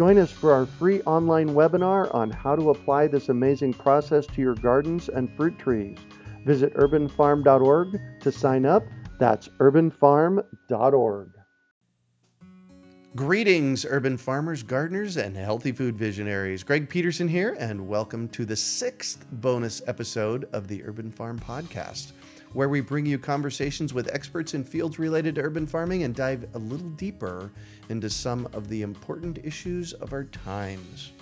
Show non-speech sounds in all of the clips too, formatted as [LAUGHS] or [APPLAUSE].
Join us for our free online webinar on how to apply this amazing process to your gardens and fruit trees. Visit urbanfarm.org to sign up. That's urbanfarm.org. Greetings, urban farmers, gardeners, and healthy food visionaries. Greg Peterson here, and welcome to the sixth bonus episode of the Urban Farm Podcast, where we bring you conversations with experts in fields related to urban farming and dive a little deeper into some of the important issues of our times.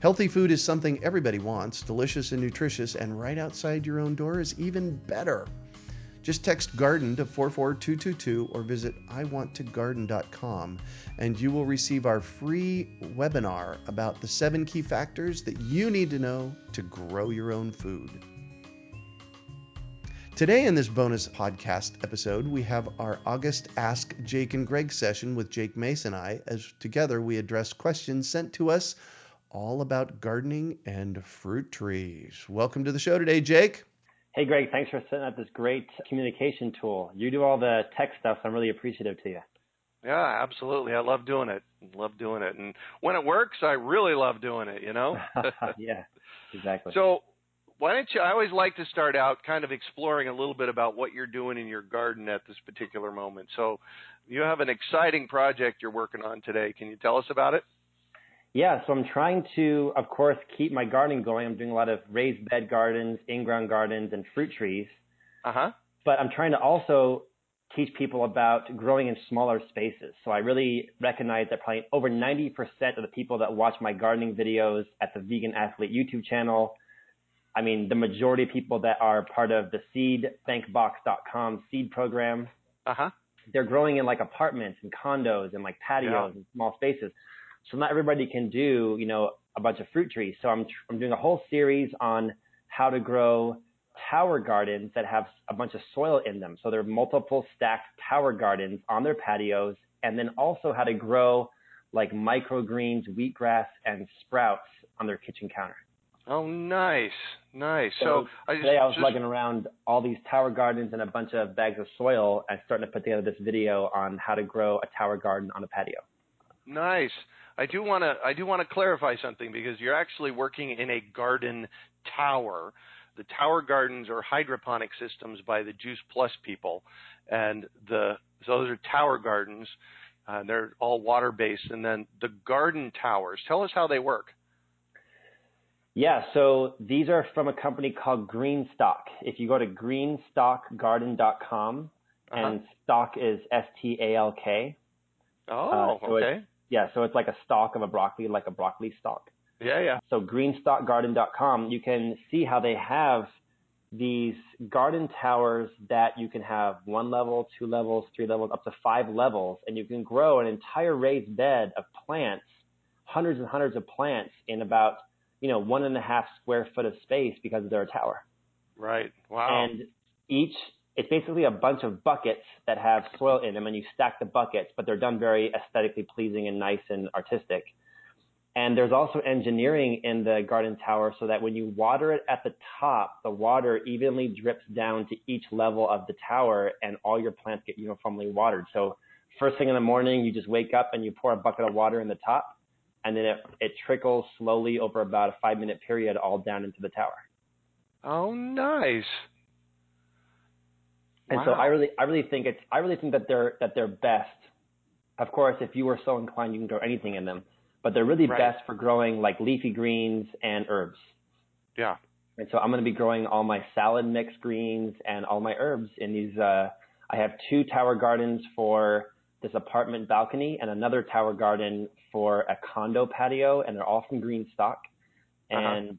Healthy food is something everybody wants, delicious and nutritious, and right outside your own door is even better. Just text garden to 44222 or visit iwanttogarden.com and you will receive our free webinar about the seven key factors that you need to know to grow your own food. Today, in this bonus podcast episode, we have our August Ask Jake and Greg session with Jake Mace and I, as together we address questions sent to us all about gardening and fruit trees. Welcome to the show today, Jake. Hey, Greg, thanks for setting up this great communication tool. You do all the tech stuff, so I'm really appreciative to you. Yeah, absolutely. I love doing it. Love doing it. And when it works, I really love doing it, you know? [LAUGHS] yeah, exactly. [LAUGHS] So, why don't you? I always like to start out kind of exploring a little bit about what you're doing in your garden at this particular moment. So, you have an exciting project you're working on today. Can you tell us about it? Yeah, so I'm trying to, of course, keep my gardening going. I'm doing a lot of raised bed gardens, in-ground gardens, and fruit trees. Uh huh. But I'm trying to also teach people about growing in smaller spaces. So I really recognize that probably over 90% of the people that watch my gardening videos at the Vegan Athlete YouTube channel, I mean, the majority of people that are part of the seedbankbox.com seed program, uh-huh. they're growing in like apartments and condos and like patios yeah. and small spaces. So not everybody can do, you know, a bunch of fruit trees. So I'm, I'm doing a whole series on how to grow tower gardens that have a bunch of soil in them. So there are multiple stacked tower gardens on their patios, and then also how to grow like microgreens, wheatgrass, and sprouts on their kitchen counter. Oh, nice, nice. So, so I today I was just... lugging around all these tower gardens and a bunch of bags of soil, and starting to put together this video on how to grow a tower garden on a patio. Nice. I do want to I do want to clarify something because you're actually working in a garden tower. The tower gardens are hydroponic systems by the Juice Plus people, and the so those are tower gardens. Uh, they're all water based, and then the garden towers. Tell us how they work. Yeah, so these are from a company called GreenStalk. If you go to greenstalkgarden.com, uh-huh. and stock is S T A L K. Oh, uh, so okay. Yeah, so it's like a stalk of a broccoli, like a broccoli stalk. Yeah, yeah. So greenstalkgarden.com, you can see how they have these garden towers that you can have one level, two levels, three levels, up to five levels, and you can grow an entire raised bed of plants, hundreds and hundreds of plants in about, you know, one and a half square foot of space because they're a tower. Right. Wow. And each it's basically a bunch of buckets that have soil in them and you stack the buckets, but they're done very aesthetically pleasing and nice and artistic. And there's also engineering in the garden tower so that when you water it at the top, the water evenly drips down to each level of the tower and all your plants get uniformly watered. So first thing in the morning, you just wake up and you pour a bucket of water in the top and then it, it trickles slowly over about a five minute period all down into the tower. Oh, nice. And wow. so I really, I really think it's, I really think that they're, that they're best. Of course, if you were so inclined, you can grow anything in them, but they're really right. best for growing like leafy greens and herbs. Yeah. And so I'm going to be growing all my salad mix greens and all my herbs in these, uh, I have two tower gardens for this apartment balcony and another tower garden for a condo patio and they're all from GreenStalk. Uh-huh. And, uh-huh.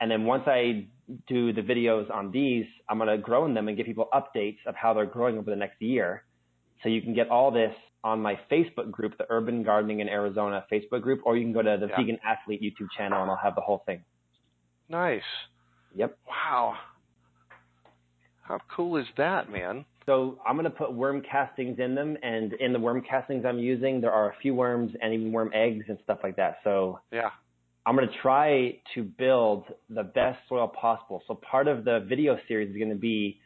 and then once I do the videos on these, I'm going to grow in them and give people updates of how they're growing over the next year. So you can get all this on my Facebook group, the Urban Gardening in Arizona Facebook group, or you can go to the Yeah. Vegan Athlete YouTube channel and I'll have the whole thing. Nice. Yep. Wow. How cool is that, man? So I'm going to put worm castings in them, and in the worm castings I'm using, there are a few worms and even worm eggs and stuff like that. So Yeah. I'm going to try to build the best soil possible. So part of the video series is going to be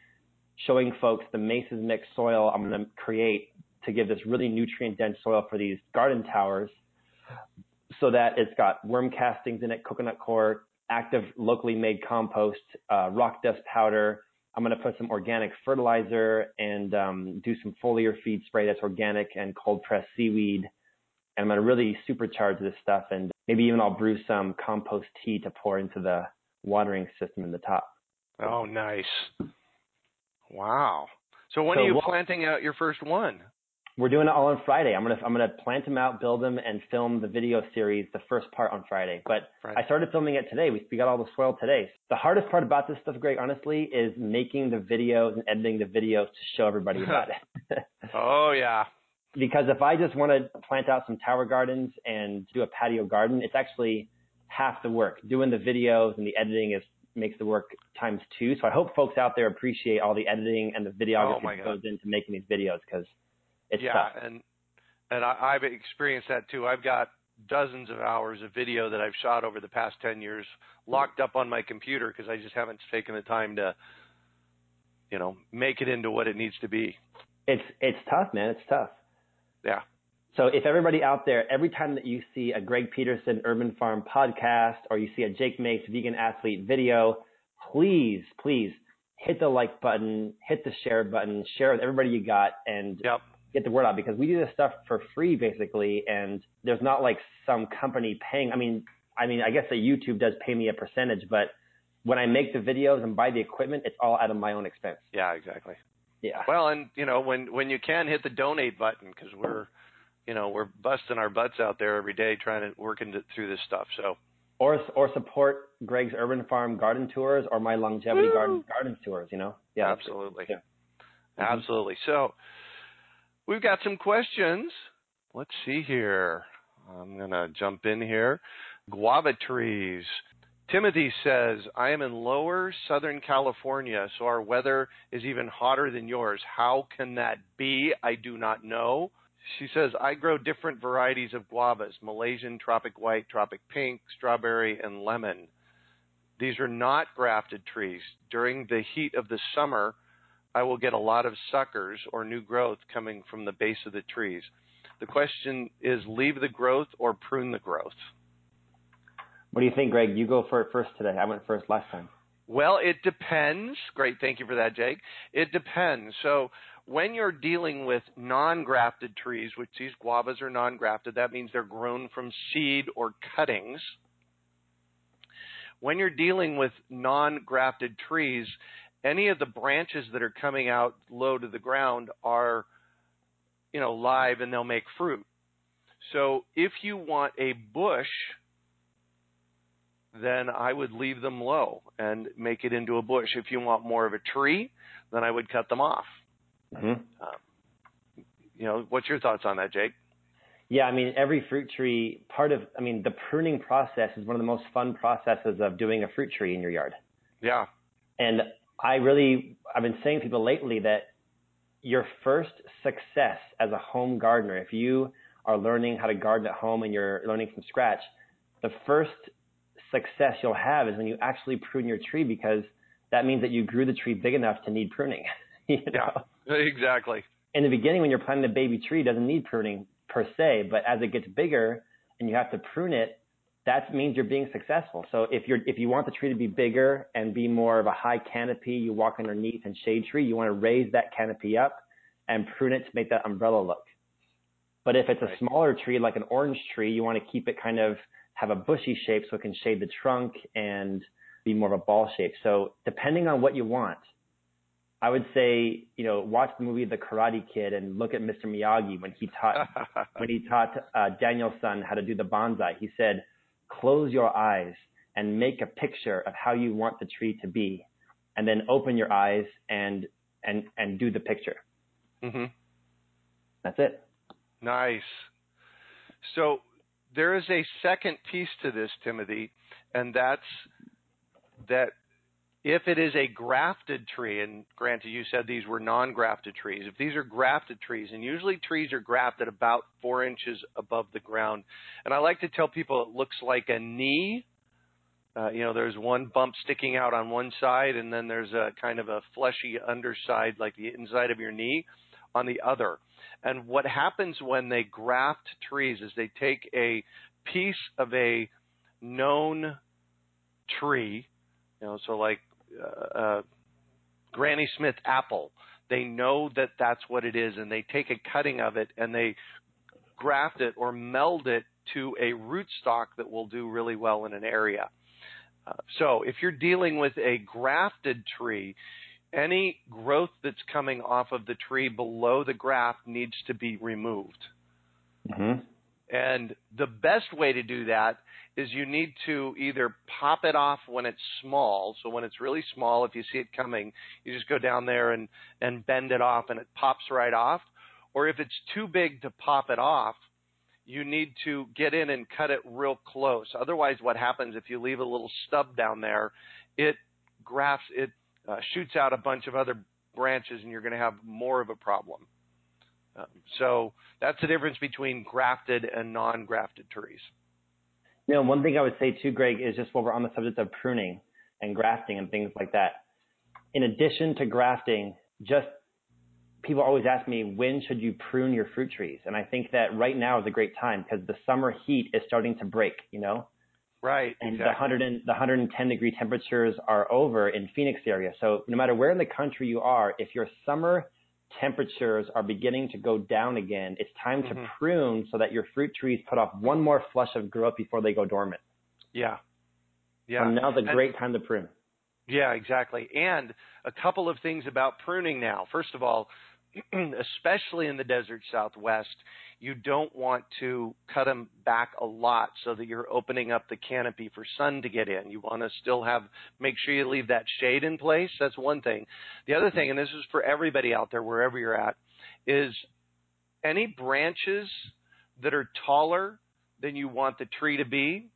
showing folks the Mace's Mix soil I'm going to create to give this really nutrient dense soil for these garden towers so that it's got worm castings in it, coconut coir, active locally made compost, uh, rock dust powder. I'm going to put some organic fertilizer and um, do some foliar feed spray that's organic and cold pressed seaweed. And I'm going to really supercharge this stuff and maybe even I'll brew some compost tea to pour into the watering system in the top. Oh, nice. Wow. So when So are you planting out your first one? We're doing it all on Friday. I'm gonna I'm gonna plant them out, build them, and film the video series, the first part on Friday. But Right. I started filming it today. We we got all the soil today. The hardest part about this stuff, Greg, honestly, is making the videos and editing the videos to show everybody [LAUGHS] about it. Oh, yeah. because if I just want to plant out some tower gardens and do a patio garden, it's actually half the work. Doing the videos and the editing is makes the work times two. So I hope folks out there appreciate all the editing and the videography Oh, that goes into making these videos because it's yeah, tough. and and I, I've experienced that too. I've got dozens of hours of video that I've shot over the past ten years locked up on my computer because I just haven't taken the time to, you know, make it into what it needs to be. It's it's tough, man. It's tough. Yeah. So if everybody out there, every time that you see a Greg Peterson Urban Farm podcast or you see a Jake Mace Vegan Athlete video, please, please hit the like button, hit the share button, share with everybody you got, and Yep. Get the word out because we do this stuff for free basically, and there's not like some company paying. I mean, I mean, I guess that YouTube does pay me a percentage, but when I make the videos and buy the equipment, it's all out of my own expense. Yeah, exactly. Yeah. Well, and you know, when when you can hit the donate button because we're, you know, we're busting our butts out there every day trying to working through this stuff. So or or support Greg's Urban Farm Garden Tours or my Longevity Woo! Garden Garden Tours. You know, yeah, absolutely, yeah. Mhm. absolutely. So we've got some questions. Let's see here. I'm gonna jump in here. Guava trees. Timothy says, I am in lower Southern California, so our weather is even hotter than yours. How can that be? I do not know. She says, I grow different varieties of guavas Malaysian, tropic white, tropic pink, strawberry, and lemon. These are not grafted trees. During the heat of the summer, I will get a lot of suckers or new growth coming from the base of the trees. The question is leave the growth or prune the growth? What do you think, Greg? You go for it first today. I went first last time. Well, it depends. Great. Thank you for that, Jake. It depends. So, when you're dealing with non grafted trees, which these guavas are non grafted, that means they're grown from seed or cuttings. When you're dealing with non grafted trees, any of the branches that are coming out low to the ground are, you know, live and they'll make fruit. So, if you want a bush, then I would leave them low and make it into a bush. If you want more of a tree, then I would cut them off. Mm-hmm. You know, what's your thoughts on that, Jake? Yeah, I mean, every fruit tree, part of, I mean, the pruning process is one of the most fun processes of doing a fruit tree in your yard. Yeah. And I really, I've been saying to people lately that your first success as a home gardener, if you are learning how to garden at home and you're learning from scratch, the first success you'll have is when you actually prune your tree because that means that you grew the tree big enough to need pruning. [LAUGHS] you know? Yeah. [LAUGHS] Exactly. in the beginning when you're planting a baby tree it doesn't need pruning per se but as it gets bigger and you have to prune it that means you're being successful so if you're if you want the tree to be bigger and be more of a high canopy you walk underneath and shade tree you want to raise that canopy up and prune it to make that umbrella look but if it's a Right. smaller tree like an orange tree you want to keep it kind of have a bushy shape so it can shade the trunk and be more of a ball shape so depending on what you want I would say, you know, watch the movie The Karate Kid and look at Mr. Miyagi when he taught [LAUGHS] when he taught uh, Daniel-san how to do the bonsai. He said, "Close your eyes and make a picture of how you want the tree to be, and then open your eyes and and and do the picture." hmm That's it. Nice. So there is a second piece to this, Timothy, and that's that if it is a grafted tree, and granted you said these were non-grafted trees, if these are grafted trees, and usually trees are grafted about four inches above the ground, and I like to tell people it looks like a knee. Uh, you know, there's one bump sticking out on one side, and then there's a kind of a fleshy underside, like the inside of your knee, on the other. And what happens when they graft trees is they take a piece of a known tree, you know, so like uh, uh, Granny Smith apple. They know that that's what it is, and they take a cutting of it and they graft it or meld it to a rootstock that will do really well in an area. Uh, so if you're dealing with a grafted tree, any growth that's coming off of the tree below the graft needs to be removed. Mm-hmm. And the best way to do that is you need to either pop it off when it's small. So when it's really small, if you see it coming, you just go down there and, and bend it off and it pops right off. Or if it's too big to pop it off, you need to get in and cut it real close. Otherwise, what happens if you leave a little stub down there, it grafts, it uh, shoots out a bunch of other branches and you're going to have more of a problem. Um, so that's the difference between grafted and non-grafted trees. You know, one thing I would say too, Greg, is just while we're on the subject of pruning and grafting and things like that. In addition to grafting, just people always ask me, when should you prune your fruit trees? And I think that right now is a great time because the summer heat is starting to break, you know? Right. And exactly. the 100 and, the 110 degree temperatures are over in Phoenix area. So no matter where in the country you are, if your summer temperatures are beginning to go down again, it's time mm-hmm. to prune so that your fruit trees put off one more flush of growth before they go dormant. Yeah. Yeah. So now's a and, great time to prune. Yeah, exactly. And a couple of things about pruning now. First of all, [CLEARS THROAT] especially in the desert southwest, you don't want to cut them back a lot so that you're opening up the canopy for sun to get in. You want to still have, make sure you leave that shade in place. That's one thing. The other thing, and this is for everybody out there, wherever you're at, is any branches that are taller than you want the tree to be,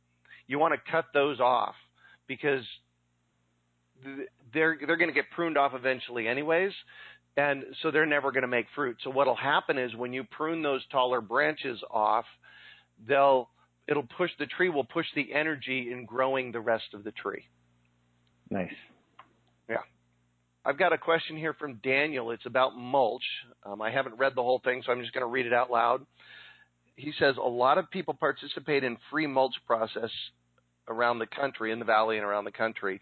you want to cut those off because they're they're going to get pruned off eventually anyways and so they're never going to make fruit. So what'll happen is when you prune those taller branches off, they'll it'll push the tree will push the energy in growing the rest of the tree. Nice. Yeah. I've got a question here from Daniel. It's about mulch. Um, I haven't read the whole thing, so I'm just going to read it out loud. He says a lot of people participate in free mulch process around the country, in the valley and around the country,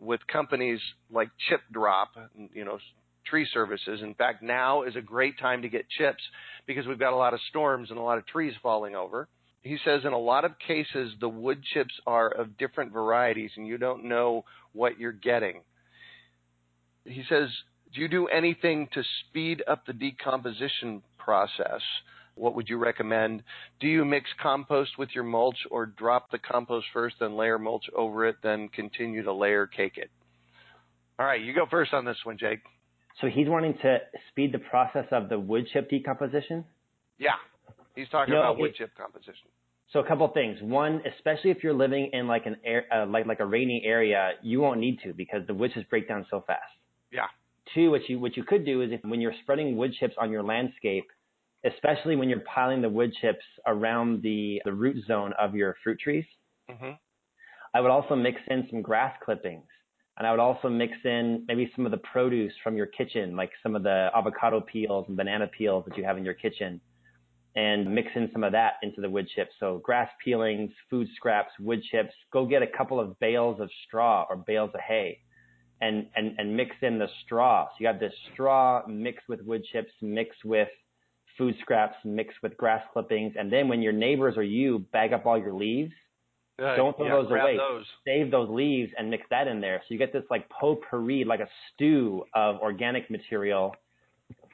with companies like Chip Drop, you know, tree services. In fact, now is a great time to get chips because we've got a lot of storms and a lot of trees falling over. He says in a lot of cases, the wood chips are of different varieties and you don't know what you're getting. He says, do you do anything to speed up the decomposition process? What would you recommend? Do you mix compost with your mulch or drop the compost first, then layer mulch over it, then continue to layer cake it? All right, you go first on this one, Jake. So he's wanting to speed the process of the wood chip decomposition? Yeah. He's talking about wood chip composition. So a couple of things. One, especially if you're living in like an air, uh, like like a rainy area, you won't need to because the wood chips break down so fast. Yeah. Two, what you what you could do is if when you're spreading wood chips on your landscape, especially when you're piling the wood chips around the the root zone of your fruit trees, hmm I would also mix in some grass clippings. And I would also mix in maybe some of the produce from your kitchen, like some of the avocado peels and banana peels that you have in your kitchen, and mix in some of that into the wood chips. So grass peelings, food scraps, wood chips. Go get a couple of bales of straw or bales of hay and, and, and mix in the straw. So you have this straw mixed with wood chips, mixed with food scraps, mixed with grass clippings. And then when your neighbors or you bag up all your leaves, Uh, don't throw yeah, those away. those. Save those leaves and mix that in there. So you get this like potpourri, like a stew of organic material.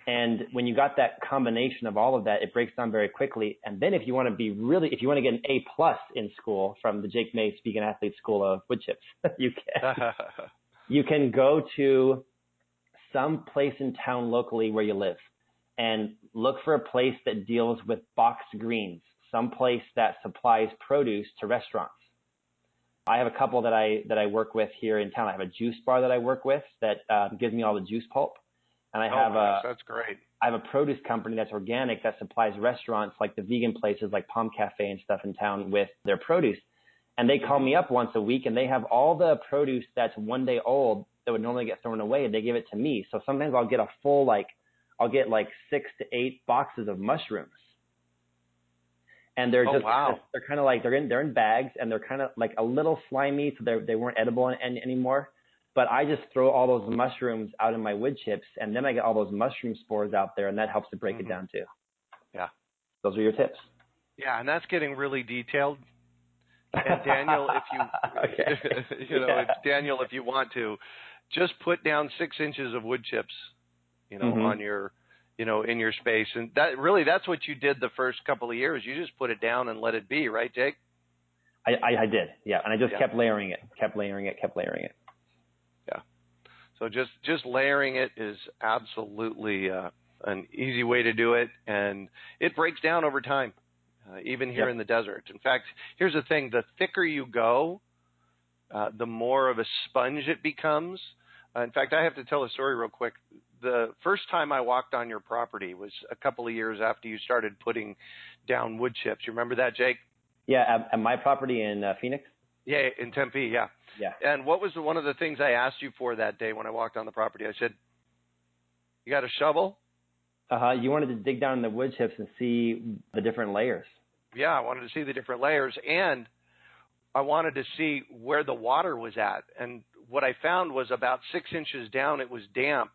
And when you got that combination of all of that, it breaks down very quickly. And then if you want to be really, if you want to get an A plus in school from the Jake Mace Vegan Athlete School of Wood Chips, [LAUGHS] you can [LAUGHS] you can go to some place in town locally where you live and look for a place that deals with boxed greens, some place that supplies produce to restaurants. I have a couple that I that I work with here in town. I have a juice bar that I work with that uh, gives me all the juice pulp, and I oh, have gosh, a that's great. I have a produce company that's organic that supplies restaurants like the vegan places like Palm Cafe and stuff in town with their produce. And they call me up once a week and they have all the produce that's one day old that would normally get thrown away and they give it to me. So sometimes I'll get a full like I'll get like six to eight boxes of mushrooms. And they're oh, just wow. they're kind of like they're in they're in bags and they're kind of like a little slimy so they they weren't edible any, anymore. But I just throw all those mushrooms out in my wood chips and then I get all those mushroom spores out there and that helps to break mm-hmm. it down too. Yeah. Those are your tips. Yeah, and that's getting really detailed. And Daniel, if you [LAUGHS] [LAUGHS] you know, yeah. if Daniel, if you want to, just put down six inches of wood chips, you know, mm-hmm. on your you know, in your space. And that really that's what you did the first couple of years. You just put it down and let it be, right, Jake? I, I, I did, yeah. And I just yeah. kept layering it, kept layering it, kept layering it. Yeah. So just just layering it is absolutely uh, an easy way to do it, and it breaks down over time, uh, even here yep. in the desert. In fact, here's the thing: the thicker you go, uh, the more of a sponge it becomes. Uh, in fact, I have to tell a story real quick. The first time I walked on your property was a couple of years after you started putting down wood chips. You remember that, Jake? Yeah, at, at my property in uh, Phoenix. Yeah, in Tempe. Yeah. Yeah. And what was the, one of the things I asked you for that day when I walked on the property? I said, "You got a shovel?" Uh huh. You wanted to dig down in the wood chips and see the different layers. Yeah, I wanted to see the different layers, and I wanted to see where the water was at. And what I found was about six inches down, it was damp.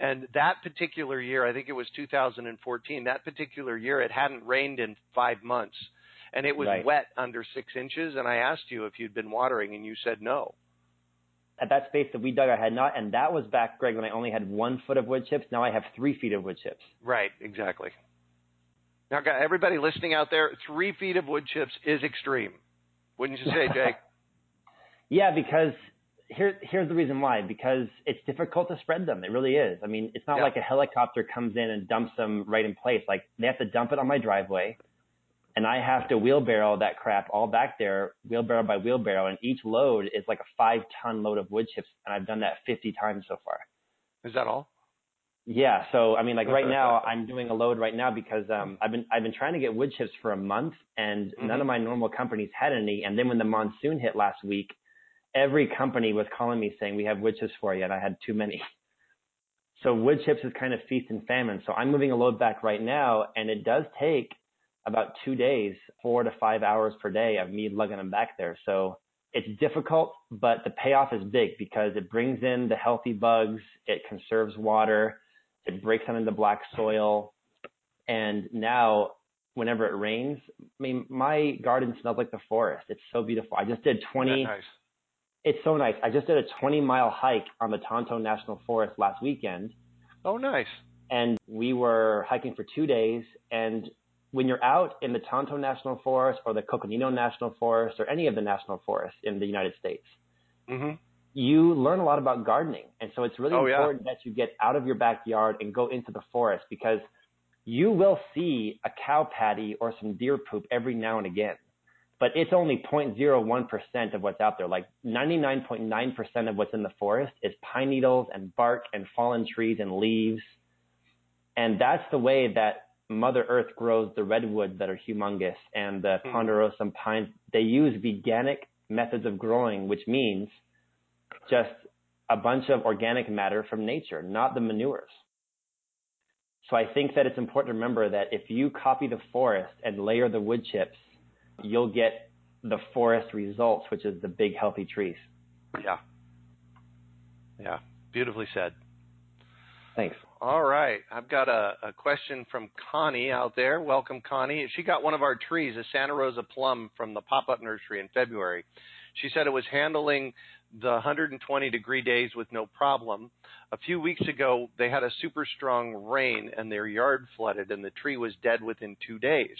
And that particular year, I think it was 2014, that particular year, it hadn't rained in five months. And it was right. wet under six inches. And I asked you if you'd been watering, and you said no. At that space that we dug, I had not. And that was back, Greg, when I only had one foot of wood chips. Now I have three feet of wood chips. Right, exactly. Now, everybody listening out there, three feet of wood chips is extreme. Wouldn't you say, Jake? [LAUGHS] yeah, because here, here's the reason why. Because it's difficult to spread them. It really is. I mean, it's not yeah. like a helicopter comes in and dumps them right in place. Like they have to dump it on my driveway, and I have to wheelbarrow that crap all back there, wheelbarrow by wheelbarrow, and each load is like a five ton load of wood chips, and I've done that 50 times so far. Is that all? Yeah. So I mean, like right now, I'm doing a load right now because um, I've been I've been trying to get wood chips for a month, and mm-hmm. none of my normal companies had any. And then when the monsoon hit last week, every company was calling me saying we have wood chips for you, and I had too many. So wood chips is kind of feast and famine. So I'm moving a load back right now, and it does take about two days, four to five hours per day of me lugging them back there. So it's difficult, but the payoff is big because it brings in the healthy bugs, it conserves water, it breaks down into black soil, and now whenever it rains, I mean, my garden smells like the forest. It's so beautiful. I just did 20. Nice. It's so nice. I just did a 20 mile hike on the Tonto National Forest last weekend. Oh, nice. And we were hiking for two days. And when you're out in the Tonto National Forest or the Coconino National Forest or any of the national forests in the United States, mm-hmm. you learn a lot about gardening. And so it's really oh, important yeah. that you get out of your backyard and go into the forest because you will see a cow patty or some deer poop every now and again. But it's only 0.01% of what's out there. Like 99.9% of what's in the forest is pine needles and bark and fallen trees and leaves. And that's the way that Mother Earth grows the redwoods that are humongous and the Mhm. ponderosa pines. They use veganic methods of growing, which means just a bunch of organic matter from nature, not the manures. So I think that it's important to remember that if you copy the forest and layer the wood chips, you'll get the forest results, which is the big healthy trees. Yeah. Yeah. Beautifully said. Thanks. All right. I've got a, a, question from Connie out there. Welcome, Connie. She got one of our trees, a Santa Rosa plum from the pop up nursery in February. She said it was handling the 120 degree days with no problem. A few weeks ago, they had a super strong rain and their yard flooded, and the tree was dead within two days.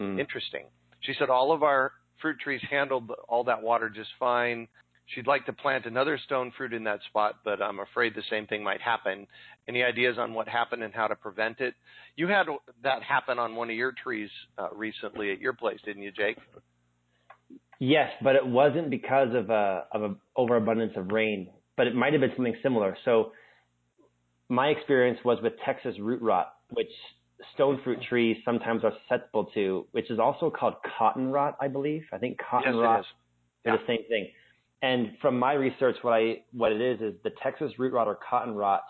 Mm. Interesting. She said all of our fruit trees handled all that water just fine. she'd like to plant another stone fruit in that spot, but I'm afraid the same thing might happen. Any ideas on what happened and how to prevent it? You had that happen on one of your trees uh, recently at your place, didn't you, Jake? Yes, but it wasn't because of a of an overabundance of rain, but it might have been something similar. So my experience was with Texas root rot, which stone fruit trees sometimes are susceptible to, which is also called cotton rot, I believe. I think cotton yes, rot is yeah. the same thing. And from my research, what I what it is is the Texas root rot or cotton rot.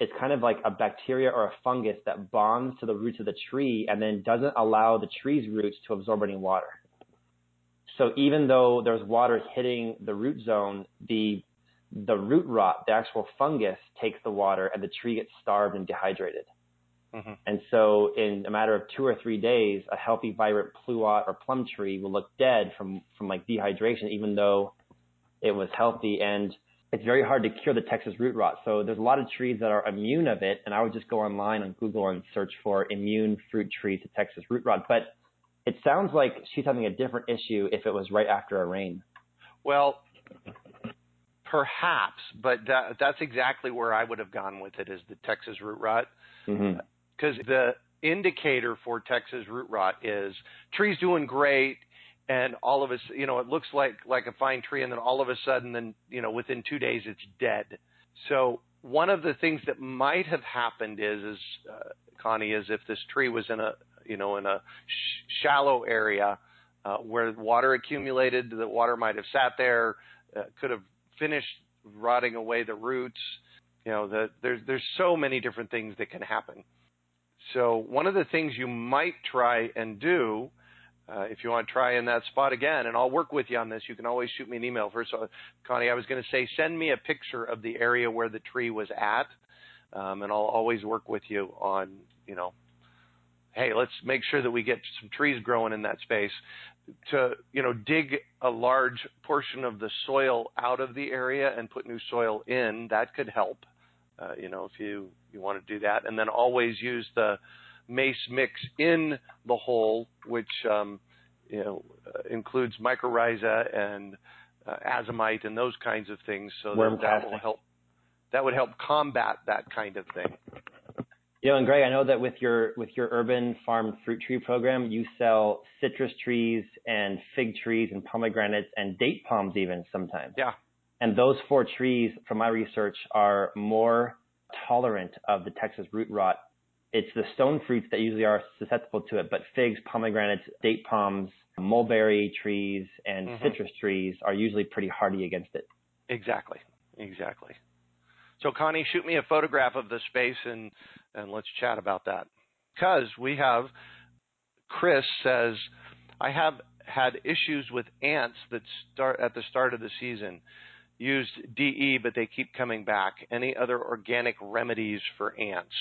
is kind of like a bacteria or a fungus that bonds to the roots of the tree and then doesn't allow the tree's roots to absorb any water. So even though there's water hitting the root zone, the the root rot, the actual fungus, takes the water and the tree gets starved and dehydrated. Mm-hmm. And so in a matter of two or three days, a healthy, vibrant pluot or plum tree will look dead from, from like dehydration, even though it was healthy. And it's very hard to cure the Texas root rot. So there's a lot of trees that are immune of it. And I would just go online on Google and search for immune fruit trees to Texas root rot. But it sounds like she's having a different issue if it was right after a rain. Well, perhaps, but that, that's exactly where I would have gone with it is the Texas root rot. Mm-hmm because the indicator for Texas root rot is trees doing great and all of us you know it looks like like a fine tree and then all of a sudden then you know within 2 days it's dead. So one of the things that might have happened is is uh, Connie is if this tree was in a you know in a sh- shallow area uh, where water accumulated the water might have sat there uh, could have finished rotting away the roots. You know the, there's there's so many different things that can happen so one of the things you might try and do, uh, if you want to try in that spot again, and I'll work with you on this. You can always shoot me an email first. So, Connie, I was going to say send me a picture of the area where the tree was at, um, and I'll always work with you on, you know, hey, let's make sure that we get some trees growing in that space. To you know, dig a large portion of the soil out of the area and put new soil in. That could help. Uh, you know, if you you want to do that, and then always use the mace mix in the hole, which um, you know uh, includes mycorrhiza and uh, azomite and those kinds of things, so that, that will help. That would help combat that kind of thing. You know, and Greg, I know that with your with your urban farm fruit tree program, you sell citrus trees and fig trees and pomegranates and date palms even sometimes. Yeah. And those four trees, from my research, are more tolerant of the Texas root rot. It's the stone fruits that usually are susceptible to it, but figs, pomegranates, date palms, mulberry trees, and mm-hmm. citrus trees are usually pretty hardy against it. Exactly. Exactly. So Connie, shoot me a photograph of the space and and let's chat about that. Because we have Chris says, I have had issues with ants that start at the start of the season used DE, but they keep coming back. Any other organic remedies for ants?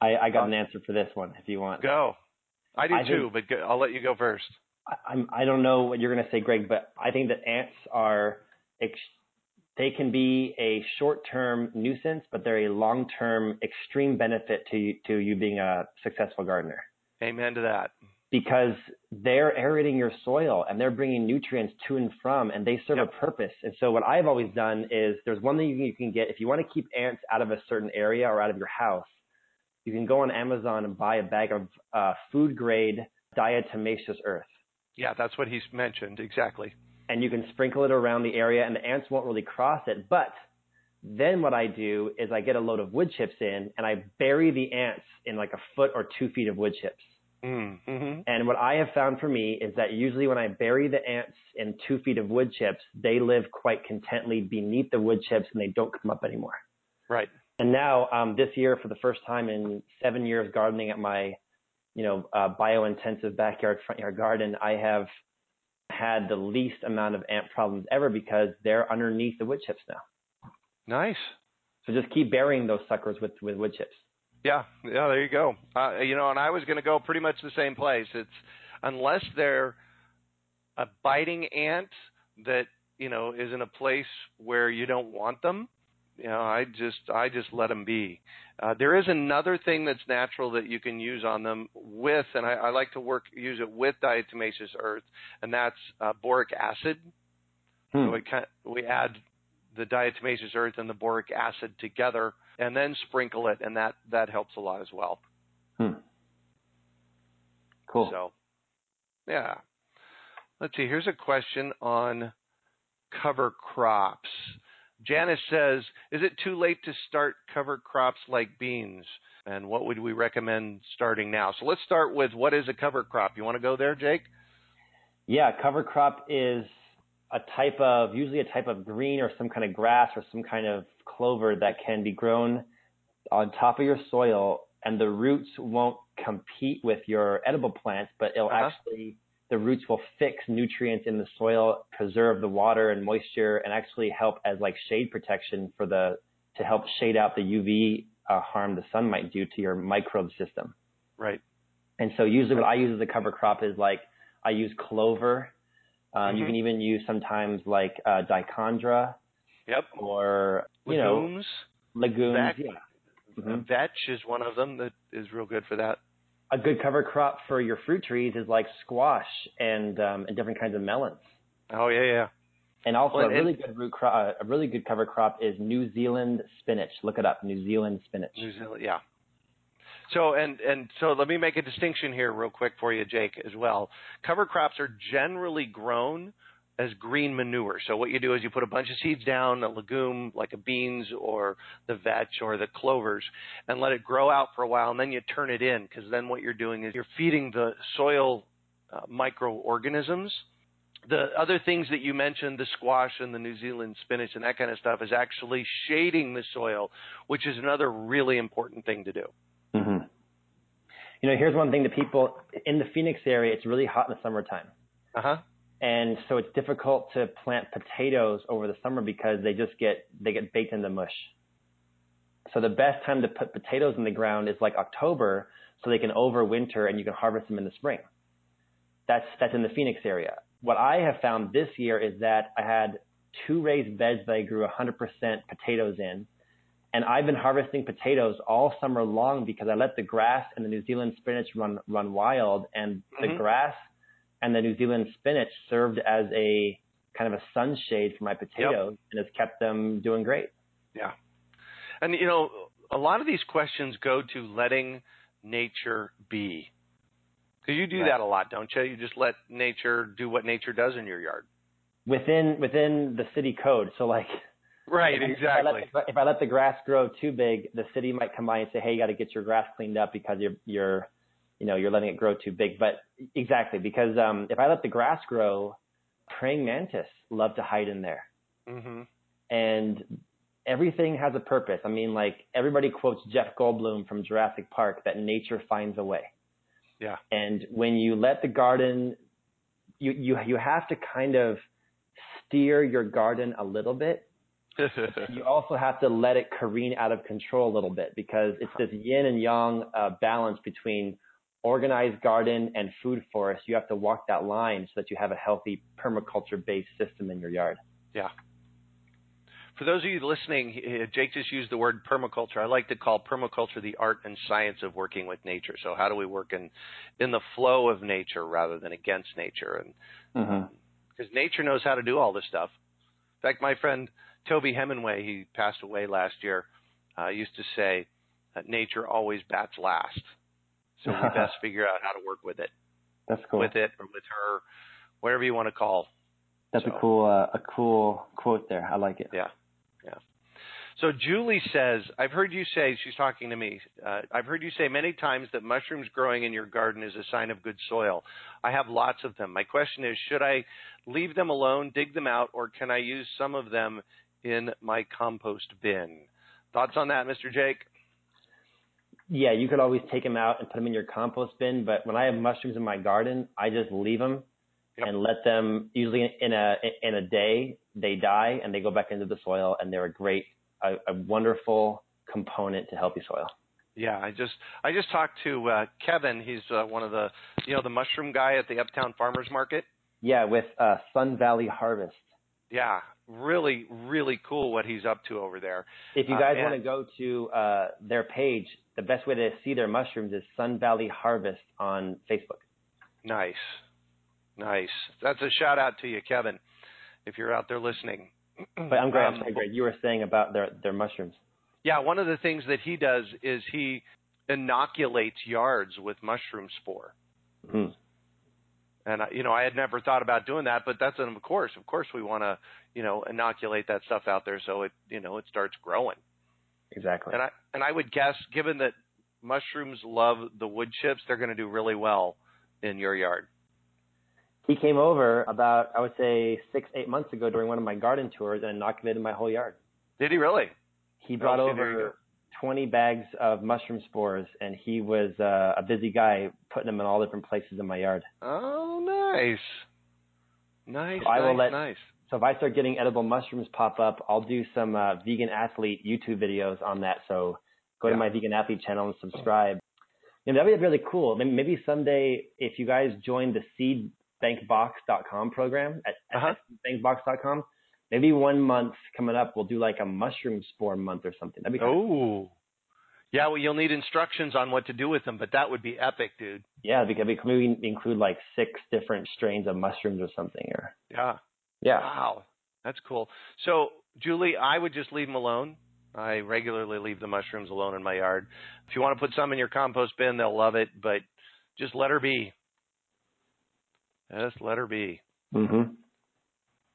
I, I got an uh, answer for this one if you want. Go. I do I too, think, but go, I'll let you go first. I, I'm, I don't know what you're going to say, Greg, but I think that ants are, ex- they can be a short-term nuisance, but they're a long-term extreme benefit to you, to you being a successful gardener. Amen to that because they're aerating your soil and they're bringing nutrients to and from and they serve yep. a purpose. And so what I've always done is there's one thing you can get if you want to keep ants out of a certain area or out of your house, you can go on Amazon and buy a bag of uh, food grade diatomaceous earth. Yeah, that's what he's mentioned exactly. And you can sprinkle it around the area and the ants won't really cross it. But then what I do is I get a load of wood chips in and I bury the ants in like a foot or two feet of wood chips. Mm-hmm. And what I have found for me is that usually when I bury the ants in two feet of wood chips, they live quite contently beneath the wood chips and they don't come up anymore. Right. And now, um, this year, for the first time in seven years gardening at my, you know, uh, bio-intensive backyard front yard garden, I have had the least amount of ant problems ever because they're underneath the wood chips now. Nice. So just keep burying those suckers with, with wood chips. Yeah, yeah, there you go. Uh, you know, and I was going to go pretty much the same place. It's unless they're a biting ant that you know is in a place where you don't want them. you know, I just I just let them be. Uh, there is another thing that's natural that you can use on them with, and I, I like to work use it with diatomaceous earth, and that's uh, boric acid. Hmm. So we can, we add the diatomaceous earth and the boric acid together, and then sprinkle it, and that that helps a lot as well. Hmm. Cool. So, yeah. Let's see. Here's a question on cover crops. Janice says, "Is it too late to start cover crops like beans? And what would we recommend starting now?" So let's start with what is a cover crop. You want to go there, Jake? Yeah, cover crop is a type of usually a type of green or some kind of grass or some kind of clover that can be grown on top of your soil and the roots won't compete with your edible plants, but it'll Uh-huh. actually the roots will fix nutrients in the soil, preserve the water and moisture, and actually help as like shade protection for the to help shade out the UV uh, harm the sun might do to your microbe system. Right. And so usually what I use as a cover crop is like I use clover. Um, You Mhm. can even use sometimes like uh, dichondra Yep. or you know Legumes. legumes. Yeah. Mhm. Vetch is one of them that is real good for that. A good cover crop for your fruit trees is like squash and um, and different kinds of melons. Oh yeah, yeah. And also Well, a really good root crop, a really good cover crop is New Zealand spinach. Look it up, New Zealand spinach. New Zealand, yeah. So and and so let me make a distinction here real quick for you, Jake, as well. Cover crops are generally grown as green manure. So what you do is you put a bunch of seeds down, a legume like a beans or the vetch or the clovers, and let it grow out for a while, and then you turn it in because then what you're doing is you're feeding the soil uh, microorganisms. The other things that you mentioned, the squash and the New Zealand spinach and that kind of stuff, is actually shading the soil, which is another really important thing to do. You know, here's one thing that people in the Phoenix area. It's really hot in the summertime. Uh huh. and so it's difficult to plant potatoes over the summer because they just get they get baked in the mush. So the best time to put potatoes in the ground is like October, so they can overwinter and you can harvest them in the spring. That's that's in the Phoenix area. What I have found this year is that I had two raised beds that I grew 100% potatoes in, and I've been harvesting potatoes all summer long because I let the grass and the New Zealand spinach run run wild, and the Mhm. grass and the New Zealand spinach served as a kind of a sunshade for my potatoes, and it's kept them doing great. Yeah. And you know, a lot of these questions go to letting nature be. Because you do Right. that a lot, don't you? You just let nature do what nature does in your yard. within within the city code. So like Right, if I, let, if I- if I let the grass grow too big, the city might come by and say, "Hey, you got to get your grass cleaned up because you're you're you know you're letting it grow too big." But exactly because um, if I let the grass grow, praying mantis love to hide in there, hmm and everything has a purpose. I mean, like everybody quotes Jeff Goldblum from Jurassic Park that nature finds a way. Yeah. And when you let the garden, you you you have to kind of steer your garden a little bit [LAUGHS] you also have to let it careen out of control a little bit because it's this yin and yang uh, balance between organized garden and food forest. You have to walk that line so that you have a healthy permaculture based system in your yard. yeah. For those of you listening, Jake just used the word permaculture. I like to call permaculture the art and science of working with nature. So how do we work in in the flow of nature rather than against nature? And Mm-hmm. because nature knows how to do all this stuff. In fact, my friend Toby Hemenway, he passed away last year, uh, used to say that nature always bats last. So we [LAUGHS] best figure out how to work with it, That's cool. with it or with her, whatever you want to call. That's So- a cool uh, a cool quote there. I like it. Yeah, yeah. So Julie says, I've heard you say, she's talking to me, uh, I've heard you say many times that mushrooms growing in your garden is a sign of good soil. I have lots of them. My question is, should I leave them alone, dig them out, or can I use some of them in my compost bin? Thoughts on that, Mr. Jake? Yeah, you could always take them out and put them in your compost bin, but when I have mushrooms in my garden, I just leave them Yep. and let them. Usually in a in a day, they die and they go back into the soil, and they're a great, a, a wonderful component to healthy soil. Yeah, I just I just talked to uh, Kevin. He's uh, one of the you know the mushroom guy at the Uptown Farmers Market. Yeah, with uh, Sun Valley Harvest. Yeah, really, really cool what he's up to over there. If you Uh, guys and- want to go to uh, their page, the best way to see their mushrooms is Sun Valley Harvest on Facebook. Nice. Nice. That's a shout out to you, Kevin, if you're out there listening. [CLEARS THROAT] But I'm. I'm Um, sorry, Greg. You were saying about their their mushrooms. Yeah, one of the things that he does is he inoculates yards with mushroom spore. Hmm. And I, you know, I had never thought about doing that, but that's an of course, of course, we want to, you know, inoculate that stuff out there so it, you know, it starts growing. Exactly. And I and I would guess, given that mushrooms love the wood chips, they're going to do really well in your yard. He came over about I would say six eight months ago during one of my garden tours and inoculated my whole yard. Did he really? He brought Oh, see, there you go. over 20 bags of mushroom spores, and he was uh, a busy guy putting them in all different places in my yard. Oh, nice, nice, I will let- nice. So if I start getting edible mushrooms pop up, I'll do some uh, vegan athlete YouTube videos on that. So go Yeah. to my vegan athlete channel and subscribe. Know, that'd be really cool. Maybe- Maybe someday if you guys join the seedbankbox.com program at, Uh-huh. at seedbankbox.com, maybe one month coming up we'll do like a mushroom spore month or something. That'd be cool. Oh, yeah. Well, you'll need instructions on what to do with them, but that would be epic, dude. Yeah, because we maybe include like six different strains of mushrooms or something. Or Yeah. yeah, Wow, that's cool. So, Julie, I would just leave them alone. I regularly leave the mushrooms alone in my yard. If you want to put some in your compost bin, they'll love it, but just let her be. Just let her be. hmm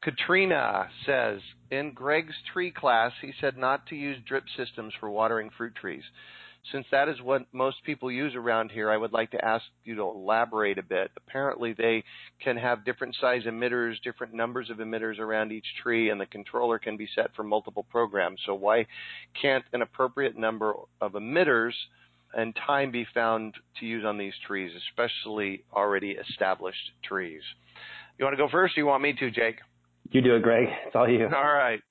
Katrina says, in Greg's tree class, he said not to use drip systems for watering fruit trees. Since that is what most people use around here, I would like to ask you to elaborate a bit. Apparently, they can have different size emitters, different numbers of emitters around each tree, and the controller can be set for multiple programs. So, why can't an appropriate number of emitters and time be found to use on these trees, especially already established trees? You want to go first, or you want me to, Jake? You do it, Greg. It's all you. All right.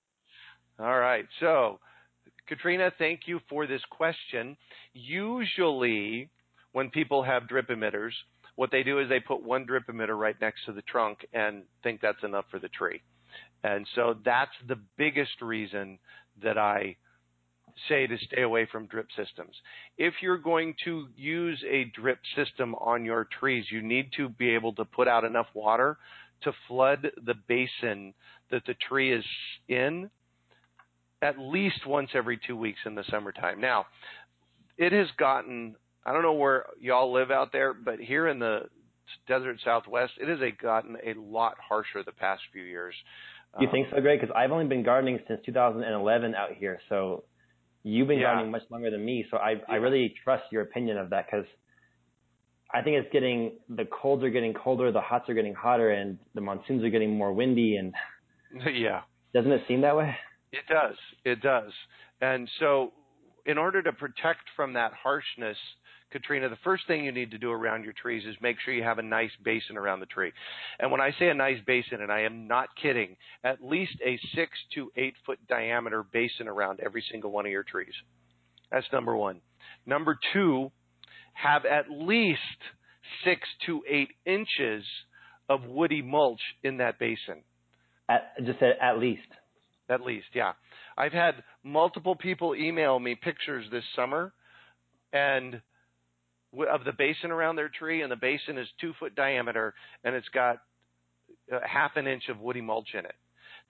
All right. So, Katrina, thank you for this question. Usually, when people have drip emitters, what they do is they put one drip emitter right next to the trunk and think that's enough for the tree. And so that's the biggest reason that I say to stay away from drip systems. If you're going to use a drip system on your trees, you need to be able to put out enough water to flood the basin that the tree is in at least once every two weeks in the summertime. Now, it has gotten, I don't know where y'all live out there, but here in the desert southwest, it has a, gotten a lot harsher the past few years. You think so, Greg? Because I've only been gardening since 2011 out here. So you've been Yeah. gardening much longer than me. So I I really trust your opinion of that because I think it's getting the colds are getting colder, the hots are getting hotter, and the monsoons are getting more windy. And [LAUGHS] yeah. doesn't it seem that way? It does. It does. And so, in order to protect from that harshness, Katrina, the first thing you need to do around your trees is make sure you have a nice basin around the tree. And when I say a nice basin, and I am not kidding, at least a six to eight foot diameter basin around every single one of your trees. That's number one. Number two, have at least six to eight inches of woody mulch in that basin. At, just at, at least. At least, yeah. I've had multiple people email me pictures this summer, and w- of the basin around their tree, and the basin is two foot diameter, and it's got a half an inch of woody mulch in it.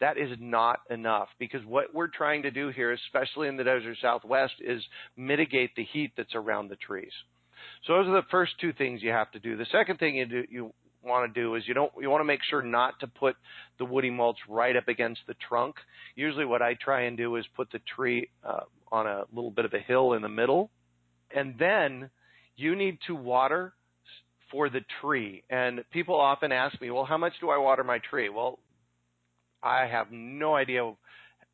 That is not enough because what we're trying to do here, especially in the desert southwest, is mitigate the heat that's around the trees. So those are the first two things you have to do. The second thing you do, you want to do is you don't you want to make sure not to put the woody mulch right up against the trunk. Usually, what I try and do is put the tree uh, on a little bit of a hill in the middle, and then you need to water for the tree. And people often ask me, "Well, how much do I water my tree?" Well, I have no idea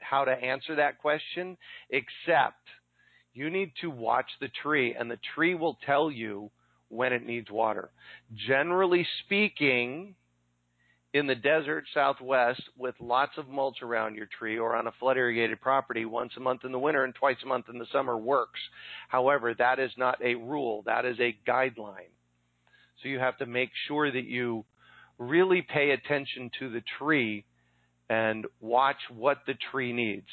how to answer that question, except you need to watch the tree, and the tree will tell you when it needs water. Generally speaking, in the desert southwest with lots of mulch around your tree or on a flood irrigated property once a month in the winter and twice a month in the summer works. However, that is not a rule, that is a guideline. So you have to make sure that you really pay attention to the tree and watch what the tree needs.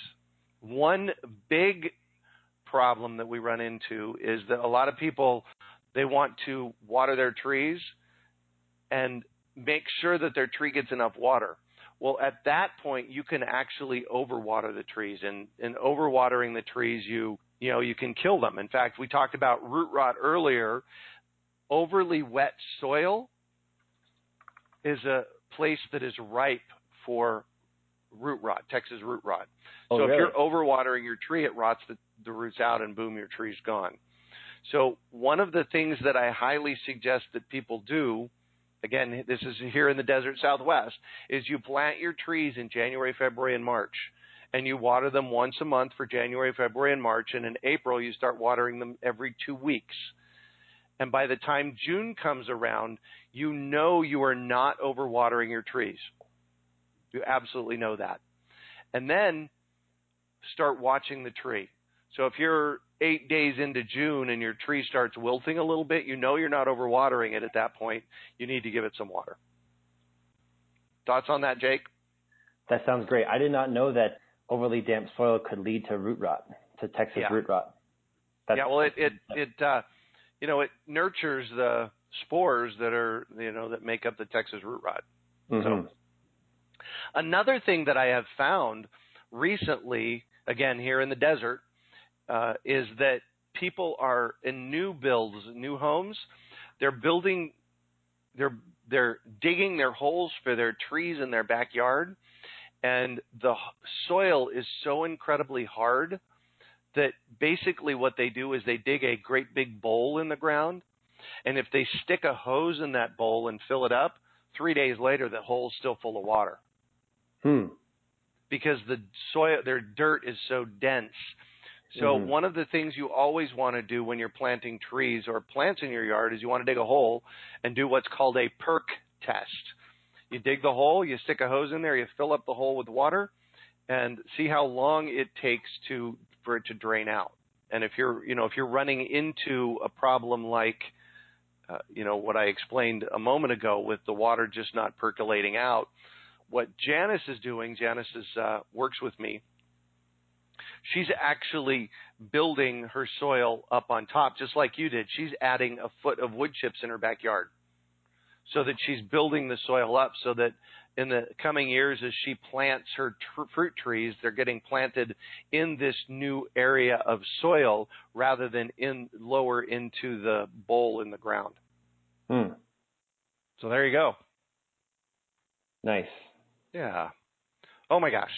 One big problem that we run into is that a lot of people they want to water their trees and make sure that their tree gets enough water. Well, at that point, you can actually overwater the trees, and in overwatering the trees, you you know you can kill them. In fact, we talked about root rot earlier. Overly wet soil is a place that is ripe for root rot, Texas root rot. Oh, so really? if you're overwatering your tree, it rots the, the roots out, and boom, your tree's gone. So one of the things that I highly suggest that people do, again, this is here in the desert Southwest, is you plant your trees in January, February, and March. And you water them once a month for January, February, and March. And in April, you start watering them every two weeks. And by the time June comes around, you know you are not overwatering your trees. You absolutely know that. And then start watching the tree. So if you're eight days into June and your tree starts wilting a little bit, you know you're not overwatering it at that point. You need to give it some water. Thoughts on that, Jake? That sounds great. I did not know that overly damp soil could lead to root rot, to Texas Yeah. root rot. That's, yeah, well, it it it uh, you know it nurtures the spores that are you know that make up the Texas root rot. Mhm. So another thing that I have found recently, again here in the desert, uh, is that people are in new builds, new homes. They're building, they're they're digging their holes for their trees in their backyard, and the soil is so incredibly hard that basically what they do is they dig a great big bowl in the ground, and if they stick a hose in that bowl and fill it up, three days later the hole's still full of water Hmm. because the soil, their dirt is so dense. So Mhm. one of the things you always want to do when you're planting trees or plants in your yard is you want to dig a hole and do what's called a perk test. You dig the hole, you stick a hose in there, you fill up the hole with water, and see how long it takes to for it to drain out. And if you're, you know, if you're running into a problem like, uh, you know, what I explained a moment ago with the water just not percolating out, what Janice is doing, Janice is uh, works with me. She's actually building her soil up on top, just like you did. She's adding a foot of wood chips in her backyard, so that she's building the soil up, so that in the coming years, as she plants her tr- fruit trees, they're getting planted in this new area of soil rather than in lower into the bowl in the ground. Hmm. So there you go. Nice. Yeah. Oh my gosh.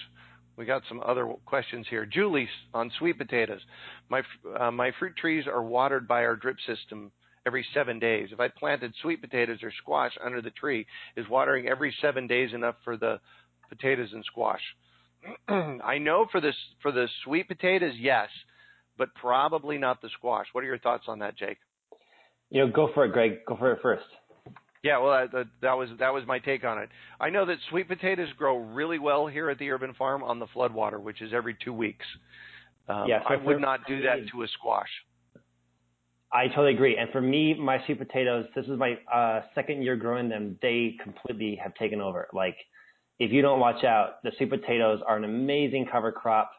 We got some other questions here. Julie on sweet potatoes. My uh, my fruit trees are watered by our drip system every seven days. If I planted sweet potatoes or squash under the tree, is watering every seven days enough for the potatoes and squash? [CLEARS THROAT] I know for this for the sweet potatoes, yes, but probably not the squash. What are your thoughts on that, Jake? You know, go for it, Greg. Go for it first. Yeah, well, that, that was that was my take on it. I know that sweet potatoes grow really well here at the urban farm on the floodwater, which is every two weeks. Um, Yeah, so I would not do that to a squash. I totally agree. And for me, my sweet potatoes, this is my uh, second year growing them. They completely have taken over. Like, if you don't watch out, the sweet potatoes are an amazing cover crop,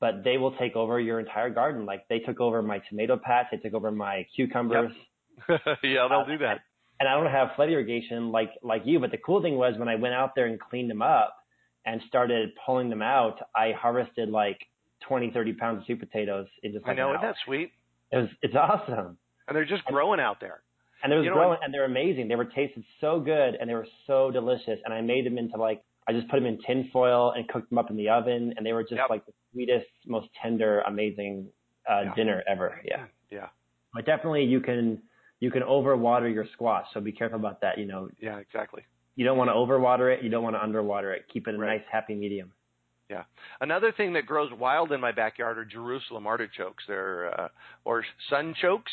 but they will take over your entire garden. Like, they took over my tomato patch, they took over my cucumbers. [LAUGHS] yeah, they'll do that. And I don't have flood irrigation like like you. But the cool thing was when I went out there and cleaned them up and started pulling them out, I harvested like 20, 30 pounds of sweet potatoes in just like I know, isn't that sweet? It was it's awesome. And they're just growing out there. And they was You know, growing, and they're amazing. They were tasted so good, and they were so delicious. And I made them into like I just put them in tin foil and cooked them up in the oven, and they were just Yep. like the sweetest, most tender, amazing uh, Yeah. dinner ever. Yeah, Yeah. but definitely you can you can overwater your squash, so be careful about that. You know, Yeah, exactly. you don't want to overwater it, you don't want to underwater it. Keep it a Right. nice, happy medium. Yeah. Another thing that grows wild in my backyard are Jerusalem artichokes. They're uh, or sunchokes,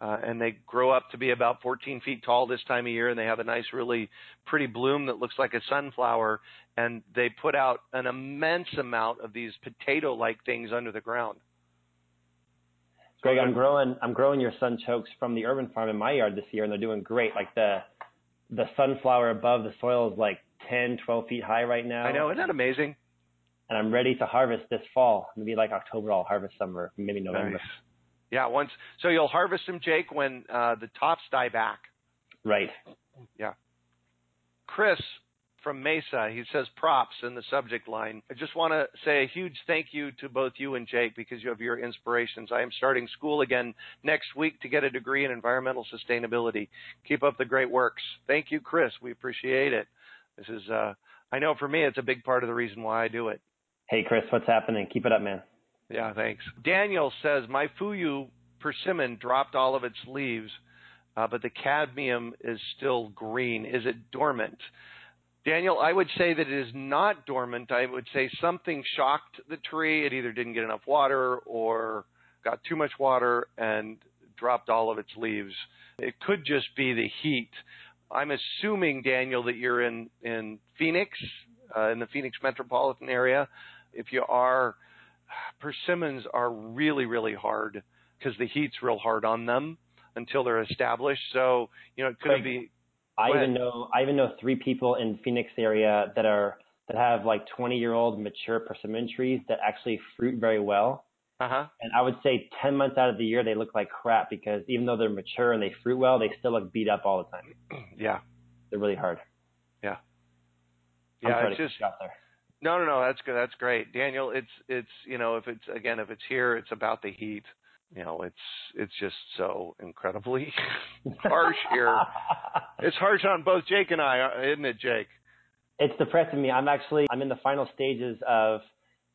uh, and they grow up to be about 14 feet tall this time of year, and they have a nice, really pretty bloom that looks like a sunflower. And they put out an immense amount of these potato-like things under the ground. Greg, I'm growing I'm growing your sunchokes from the urban farm in my yard this year, and they're doing great. Like the the sunflower above the soil is like 10, 12 feet high right now. I know, isn't that amazing? And I'm ready to harvest this fall. Maybe like October, I'll harvest summer, maybe November. Nice. Yeah, once so you'll harvest them, Jake, when uh, the tops die back. Right. Yeah. Chris from Mesa, he says props in the subject line. I just want to say a huge thank you to both you and Jake because you have your inspirations. I am starting school again next week to get a degree in environmental sustainability. Keep up the great works. Thank you, Chris. We appreciate it. This is, uh, I know for me, it's a big part of the reason why I do it. Hey, Chris, what's happening? Keep it up, man. Yeah, thanks. Daniel says my Fuyu persimmon dropped all of its leaves, uh, but the cambium is still green. Is it dormant? Daniel, I would say that it is not dormant. I would say something shocked the tree. It either didn't get enough water or got too much water and dropped all of its leaves. It could just be the heat. I'm assuming, Daniel, that you're in, in Phoenix, uh, in the Phoenix metropolitan area. If you are, persimmons are really, really hard because the heat's real hard on them until they're established. So, you know, it could be I even know I even know three people in Phoenix area that are that have like 20 year old mature persimmon trees that actually fruit very well. Uh-huh. And I would say 10 months out of the year they look like crap because even though they're mature and they fruit well, they still look beat up all the time. [CLEARS THROAT] yeah. They're really hard. Yeah. I'm Yeah, it's just off there. no, no, no. That's good. That's great, Daniel. It's it's you know if it's again if it's here, it's about the heat. You know, it's it's just so incredibly [LAUGHS] harsh here. It's harsh on both Jake and I, isn't it, Jake? It's depressing me. I'm actually I'm in the final stages of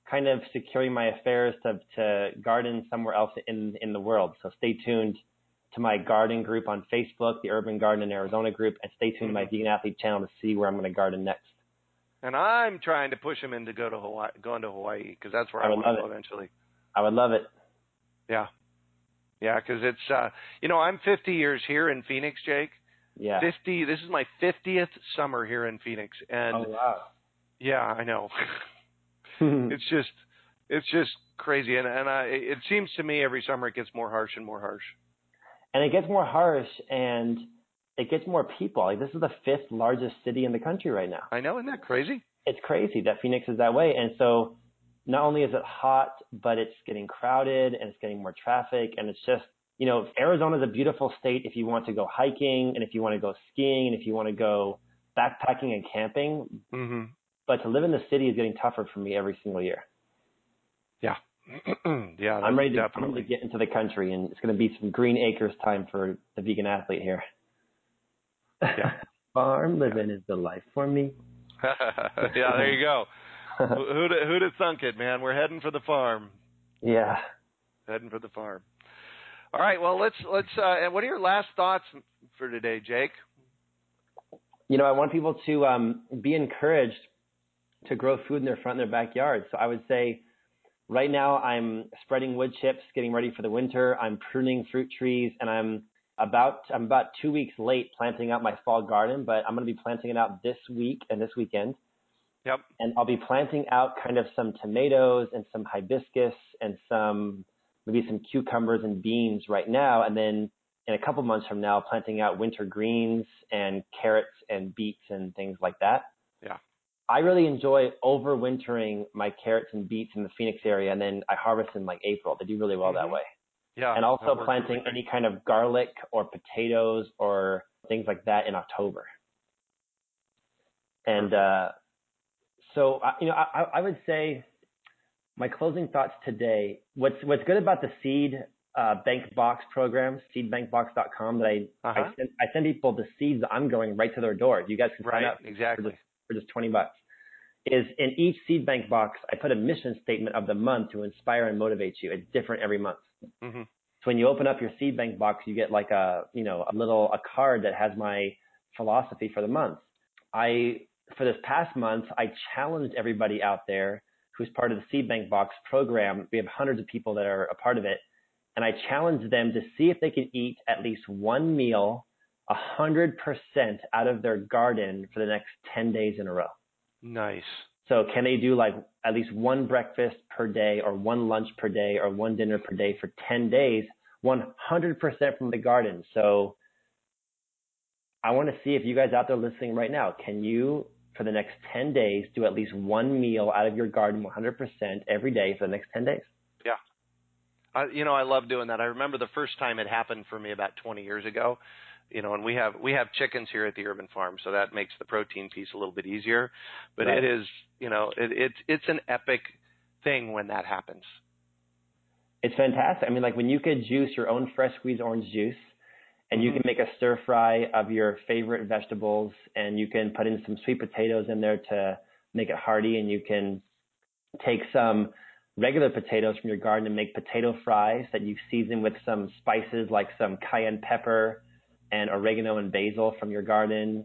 kind of securing my affairs to to garden somewhere else in in the world. So stay tuned to my garden group on Facebook, the Urban Garden in Arizona group, and stay tuned to my mm-hmm. Vegan Athlete channel to see where I'm going to garden next. And I'm trying to push him into go to Hawaii, going to Hawaii because that's where I I, would want to go it. eventually. I would love it. Yeah, yeah, because it's uh, you know I'm 50 years here in Phoenix, Jake. Yeah. 50. This is my 50th summer here in Phoenix, and oh wow. yeah, I know. [LAUGHS] it's just it's just crazy, and and I, it seems to me every summer it gets more harsh and more harsh. and it gets more harsh and it gets more people. Like this is the fifth largest city in the country right now. I know, isn't that crazy? It's crazy that Phoenix is that way. And so not only is it hot, but it's getting crowded and it's getting more traffic and it's just, you know, Arizona is a beautiful state if you want to go hiking and if you want to go skiing and if you want to go backpacking and camping. Mm-hmm. But to live in the city is getting tougher for me every single year. Yeah, [CLEARS THROAT] yeah. I'm ready, to, I'm ready to get into the country and it's going to be some green acres time for the vegan athlete here. Yeah. [LAUGHS] Farm living is the life for me. [LAUGHS] yeah, there you go. Who- [LAUGHS] Who'd who'd have thunk it, man? We're heading for the farm. yeah. Heading for the farm. All right. Well, let's let's. Uh, and what are your last thoughts for today, Jake? You know, I want people to um, be encouraged to grow food in their front and their backyard. So I would say right now I'm spreading wood chips, getting ready for the winter. I'm pruning fruit trees and I'm about I'm about two weeks late planting out my fall garden, but I'm going to be planting it out this week and this weekend. Yep. And I'll be planting out kind of some tomatoes and some hibiscus and some maybe some cucumbers and beans right now, and then in a couple months from now, planting out winter greens and carrots and beets and things like that. Yeah. I really enjoy overwintering my carrots and beets in the Phoenix area, and then I harvest in like April. They do really well that Mhm. way Yeah. and also planting any kind of garlic or potatoes or things like that in October. And uh, so, I- you know, I, I would say my closing thoughts today. What's what's good about the seed uh, bank box program, seedbankbox.com, that I Uh-huh. I, send, I send people the seeds that I'm going right to their door. You guys can sign Right. up for Exactly. just, for just 20 bucks. Is in each seed bank box, I put a mission statement of the month to inspire and motivate you. It's different every month. hmm So when you open up your seed bank box, you get like a, you know, a little, a card that has my philosophy for the month. I, for this past month, I challenged everybody out there who's part of the seed bank box program. We have hundreds of people that are a part of it. And I challenged them to see if they can eat at least one meal, a hundred percent out of their garden for the next 10 days in a row. Nice. So can they do like at least one breakfast per day or one lunch per day or one dinner per day for 10 days, 100% from the garden. So I want to see if you guys out there listening right now, can you, for the next 10 days, do at least one meal out of your garden 100% every day for the next 10 days? Yeah. I, you know, I love doing that. I remember the first time it happened for me about 20 years ago. You know, and we have we have chickens here at the urban farm, so that makes the protein piece a little bit easier. But right. it is, you know, it, it's it's an epic thing when that happens. It's fantastic. I mean, like when you could juice your own fresh squeezed orange juice, and mm-hmm. you can make a stir fry of your favorite vegetables, and you can put in some sweet potatoes in there to make it hearty, and you can take some regular potatoes from your garden and make potato fries that you season with some spices like some cayenne pepper and oregano and basil from your garden.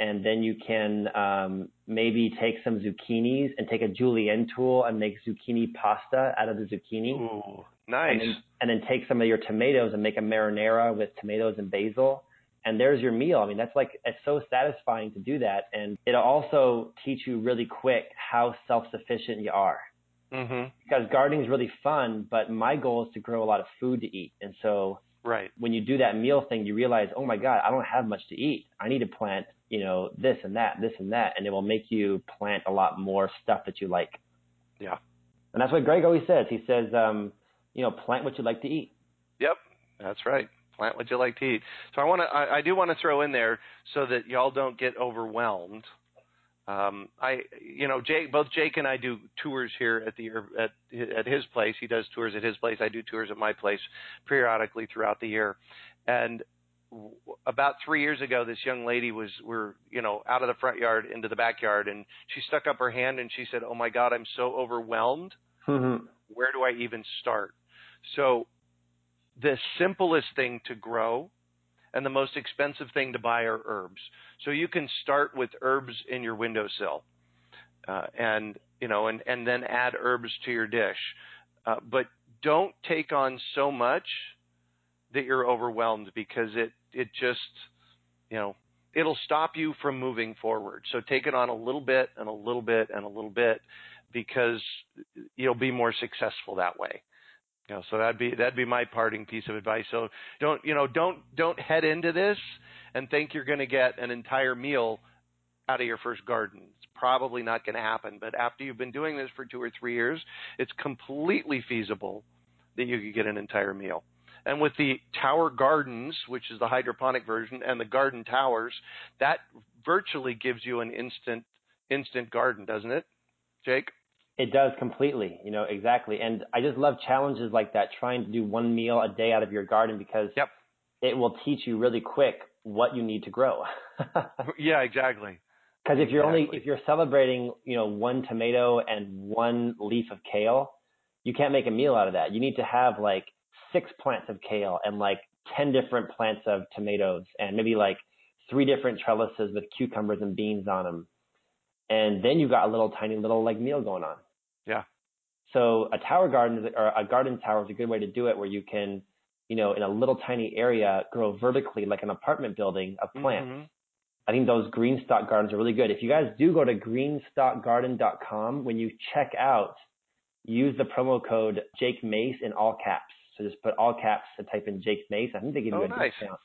And then you can um, maybe take some zucchinis and take a julienne tool and make zucchini pasta out of the zucchini. Ooh, nice. And then, and then take some of your tomatoes and make a marinara with tomatoes and basil. And there's your meal. I mean, that's like, it's so satisfying to do that. And it'll also teach you really quick how self sufficient you are. Mm-hmm. Because gardening is really fun, but my goal is to grow a lot of food to eat. And so right. when you do that meal thing, you realize, oh my God, I don't have much to eat. I need to plant, you know, this and that, this and that. And it will make you plant a lot more stuff that you like. Yeah. And that's what Greg always says. He says, um, you know, plant what you like to eat. Yep. That's right. Plant what you like to eat. So I want to, I, I do want to throw in there so that y'all don't get overwhelmed um, I, you know, Jake, both Jake and I do tours here at the at at his place. He does tours at his place. I do tours at my place periodically throughout the year. And about three years ago, this young lady was we're you know out of the front yard into the backyard, and she stuck up her hand and she said, "Oh my God, I'm so overwhelmed. Mm-hmm. Where do I even start?" So, the simplest thing to grow and the most expensive thing to buy are herbs. So you can start with herbs in your windowsill, uh, and you know, and and then add herbs to your dish. Uh, but don't take on so much that you're overwhelmed because it it just you know it'll stop you from moving forward. So take it on a little bit and a little bit and a little bit because you'll be more successful that way. You know, so that'd be that'd be my parting piece of advice. So don't you know don't don't head into this and think you're going to get an entire meal out of your first garden. It's probably not going to happen. But after you've been doing this for two or three years, it's completely feasible that you could get an entire meal. And with the tower gardens, which is the hydroponic version, and the garden towers, that virtually gives you an instant instant garden, doesn't it, Jake? It does completely, you know, exactly. And I just love challenges like that, trying to do one meal a day out of your garden because yep. it will teach you really quick what you need to grow. [LAUGHS] yeah, exactly. Because if you're exactly. only if you're celebrating, you know, one tomato and one leaf of kale, you can't make a meal out of that. You need to have like six plants of kale and like ten different plants of tomatoes and maybe like three different trellises with cucumbers and beans on them. And then you got a little tiny little like meal going on. So a tower garden or a garden tower is a good way to do it where you can, you know, in a little tiny area grow vertically like an apartment building of plants. Mm-hmm. I think those GreenStalk gardens are really good. If you guys do go to greenstalkgarden.com, when you check out, use the promo code Jake Mace in all caps. So just put all caps and type in Jake Mace. I think they give you oh, a nice. discount.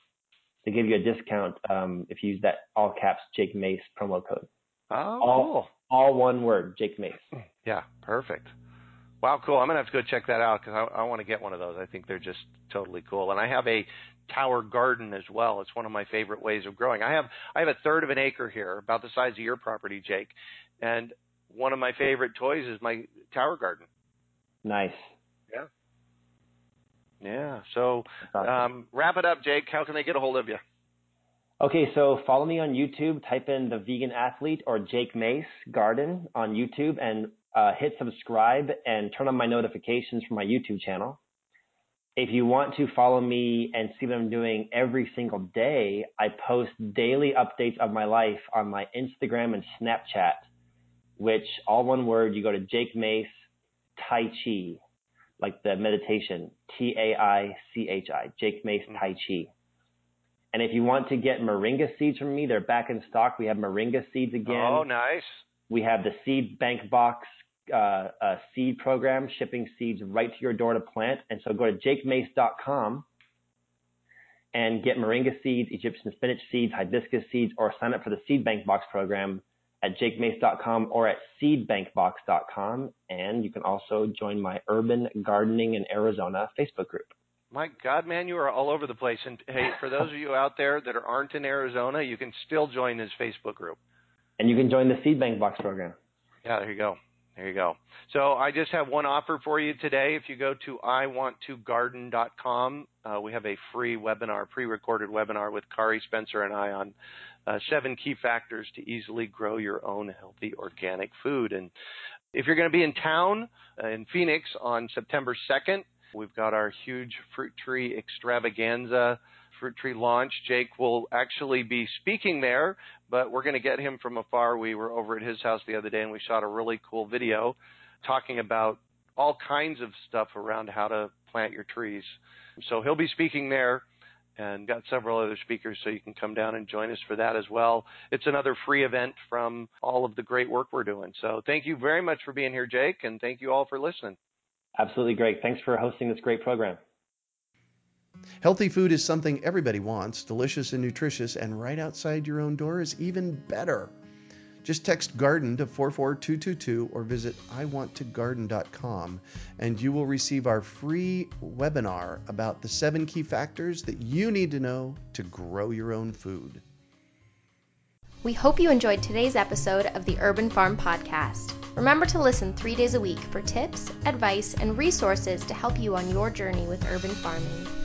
They give you a discount um, if you use that all caps Jake Mace promo code. Oh, all, cool. All one word, Jake Mace. Yeah, perfect. Wow, cool. I'm gonna have to go check that out because I, I want to get one of those. I think they're just totally cool. And I have a tower garden as well. It's one of my favorite ways of growing. I have I have a third of an acre here, about the size of your property, Jake. And one of my favorite toys is my tower garden. Nice. Yeah. Yeah. So um, wrap it up, Jake. How can they get a hold of you? Okay, so follow me on YouTube. Type in the Vegan Athlete or Jake Mace Garden on YouTube and uh, hit subscribe and turn on my notifications for my YouTube channel. If you want to follow me and see what I'm doing every single day, I post daily updates of my life on my Instagram and Snapchat, which all one word, you go to Jake Mace Tai Chi, like the meditation, T A I C H I, Jake Mace Tai Chi. And if you want to get moringa seeds from me, they're back in stock. We have moringa seeds again. Oh, nice. We have the seed bank box uh, uh, seed program, shipping seeds right to your door to plant. And so go to jakemace.com and get moringa seeds, Egyptian spinach seeds, hibiscus seeds, or sign up for the Seed Bank Box program at jakemace.com or at seedbankbox.com. And you can also join my Urban Gardening in Arizona Facebook group. My God, man, you are all over the place. And hey, for those of you out there that aren't in Arizona, you can still join his Facebook group. And you can join the Seed Bank Box program. Yeah, there you go. There you go. So I just have one offer for you today. If you go to iwanttogarden.com, uh, we have a free webinar, pre-recorded webinar with Kari Spencer and I on uh, seven key factors to easily grow your own healthy organic food. And if you're going to be in town uh, in Phoenix on September 2nd, we've got our huge fruit tree extravaganza fruit tree launch. Jake will actually be speaking there, but we're going to get him from afar. We were over at his house the other day and we shot a really cool video talking about all kinds of stuff around how to plant your trees. So he'll be speaking there and got several other speakers so you can come down and join us for that as well. It's another free event from all of the great work we're doing. So thank you very much for being here, Jake, and thank you all for listening. Absolutely great. Thanks for hosting this great program. Healthy food is something everybody wants. Delicious and nutritious, and right outside your own door is even better. Just text garden to 44222 or visit iwanttogarden.com and you will receive our free webinar about the seven key factors that you need to know to grow your own food. We hope you enjoyed today's episode of the Urban Farm Podcast. Remember to listen three days a week for tips, advice, and resources to help you on your journey with urban farming.